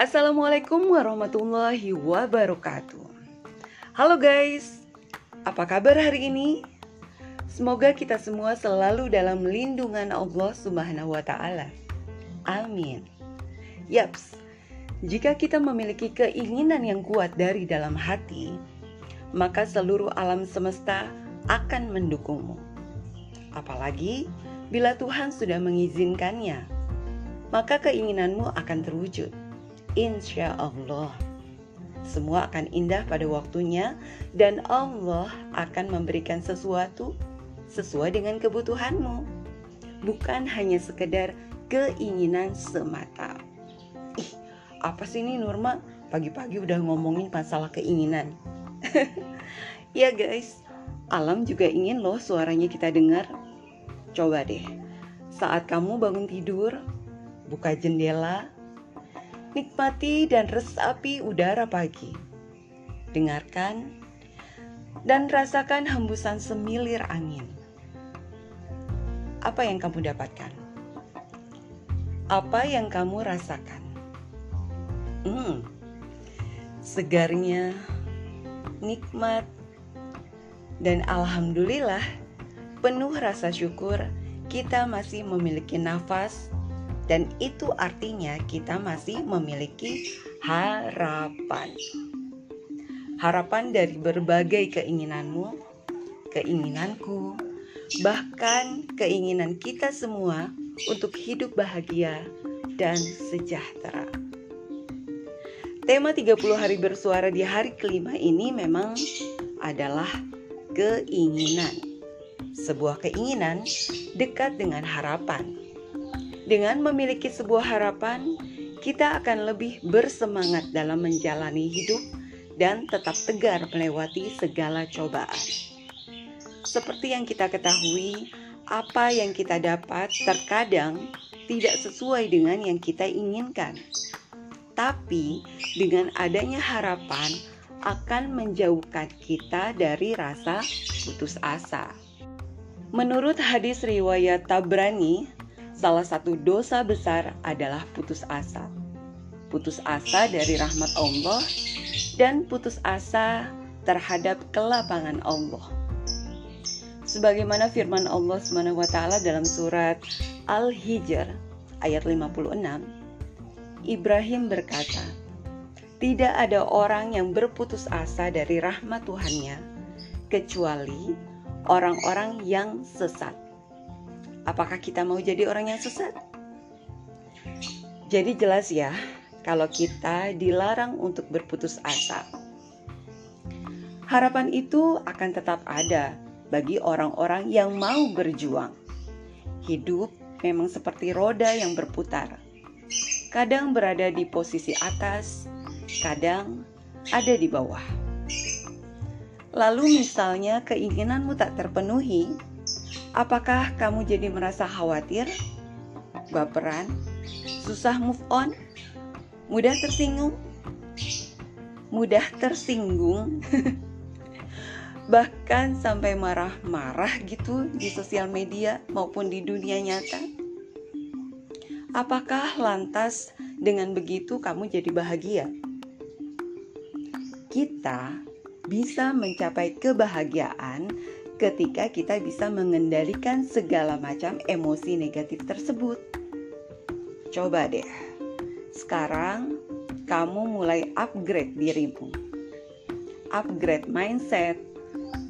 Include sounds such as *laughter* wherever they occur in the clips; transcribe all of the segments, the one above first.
Assalamualaikum warahmatullahi wabarakatuh. Halo guys, apa kabar hari ini? Semoga kita semua selalu dalam lindungan Allah Subhanahu wa Ta'ala. Amin. Yaps, jika kita memiliki keinginan yang kuat dari dalam hati, maka seluruh alam semesta akan mendukungmu. Apalagi bila Tuhan sudah mengizinkannya, maka keinginanmu akan terwujud. Insya Allah semua akan indah pada waktunya dan Allah akan memberikan sesuatu sesuai dengan kebutuhanmu. Bukan hanya sekedar keinginan semata. Ih, apa sih ini Norma? Pagi-pagi udah ngomongin masalah keinginan. *laughs* ya guys, alam juga ingin loh suaranya kita dengar. Coba deh, saat kamu bangun tidur, buka jendela, nikmati dan resapi udara pagi. Dengarkan dan rasakan hembusan semilir angin. Apa yang kamu dapatkan? Apa yang kamu rasakan? Hmm, segarnya, nikmat, dan alhamdulillah penuh rasa syukur kita masih memiliki nafas dan itu artinya kita masih memiliki harapan. Harapan dari berbagai keinginanmu, keinginanku, bahkan keinginan kita semua untuk hidup bahagia dan sejahtera. Tema 30 hari bersuara di hari kelima ini memang adalah keinginan. Sebuah keinginan dekat dengan harapan dengan memiliki sebuah harapan, kita akan lebih bersemangat dalam menjalani hidup dan tetap tegar melewati segala cobaan. Seperti yang kita ketahui, apa yang kita dapat terkadang tidak sesuai dengan yang kita inginkan. Tapi dengan adanya harapan akan menjauhkan kita dari rasa putus asa. Menurut hadis riwayat Tabrani, Salah satu dosa besar adalah putus asa. Putus asa dari rahmat Allah dan putus asa terhadap kelapangan Allah. Sebagaimana firman Allah SWT dalam surat Al-Hijr ayat 56, Ibrahim berkata, "Tidak ada orang yang berputus asa dari rahmat Tuhannya kecuali orang-orang yang sesat." Apakah kita mau jadi orang yang sesat? Jadi jelas ya, kalau kita dilarang untuk berputus asa. Harapan itu akan tetap ada bagi orang-orang yang mau berjuang. Hidup memang seperti roda yang berputar. Kadang berada di posisi atas, kadang ada di bawah. Lalu misalnya keinginanmu tak terpenuhi, Apakah kamu jadi merasa khawatir, baperan, susah move on, mudah tersinggung, mudah tersinggung, *laughs* bahkan sampai marah-marah gitu di sosial media maupun di dunia nyata? Apakah lantas dengan begitu kamu jadi bahagia? Kita bisa mencapai kebahagiaan ketika kita bisa mengendalikan segala macam emosi negatif tersebut. Coba deh, sekarang kamu mulai upgrade dirimu, upgrade mindset,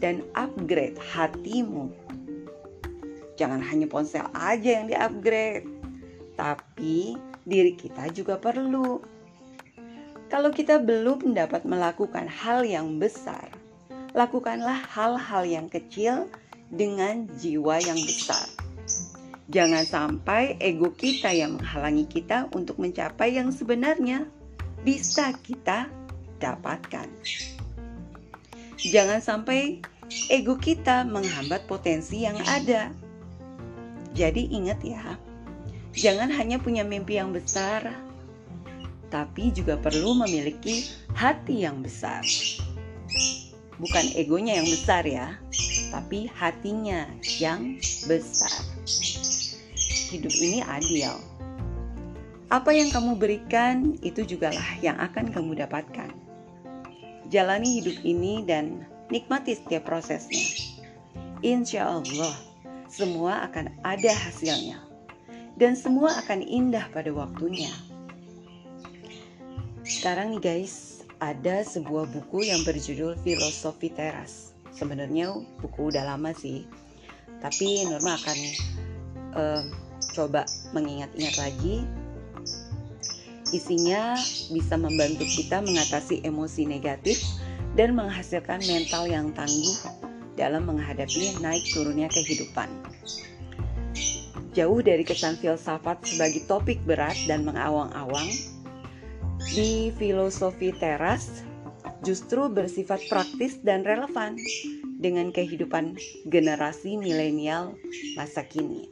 dan upgrade hatimu. Jangan hanya ponsel aja yang di-upgrade, tapi diri kita juga perlu. Kalau kita belum dapat melakukan hal yang besar, lakukanlah hal-hal yang kecil dengan jiwa yang besar. Jangan sampai ego kita yang menghalangi kita untuk mencapai yang sebenarnya bisa kita dapatkan. Jangan sampai ego kita menghambat potensi yang ada. Jadi ingat ya, jangan hanya punya mimpi yang besar, tapi juga perlu memiliki hati yang besar bukan egonya yang besar ya, tapi hatinya yang besar. Hidup ini adil. Apa yang kamu berikan itu jugalah yang akan kamu dapatkan. Jalani hidup ini dan nikmati setiap prosesnya. Insya Allah, semua akan ada hasilnya, dan semua akan indah pada waktunya. Sekarang nih guys, ada sebuah buku yang berjudul Filosofi Teras. Sebenarnya buku udah lama sih, tapi Norma akan uh, coba mengingat-ingat lagi Isinya bisa membantu kita mengatasi emosi negatif dan menghasilkan mental yang tangguh dalam menghadapi naik turunnya kehidupan. Jauh dari kesan filsafat sebagai topik berat dan mengawang-awang, di filosofi teras justru bersifat praktis dan relevan dengan kehidupan generasi milenial masa kini.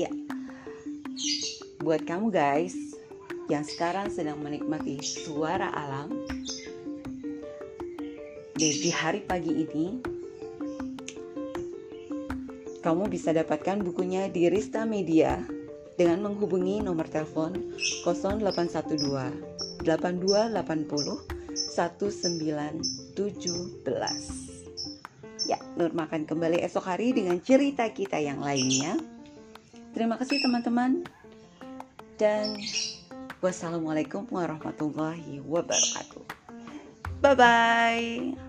Ya, buat kamu guys yang sekarang sedang menikmati suara alam di hari pagi ini kamu bisa dapatkan bukunya di Rista Media dengan menghubungi nomor telepon 0812 8280 1917 Ya, Nur makan kembali esok hari dengan cerita kita yang lainnya. Terima kasih teman-teman. Dan Wassalamualaikum warahmatullahi wabarakatuh. Bye bye.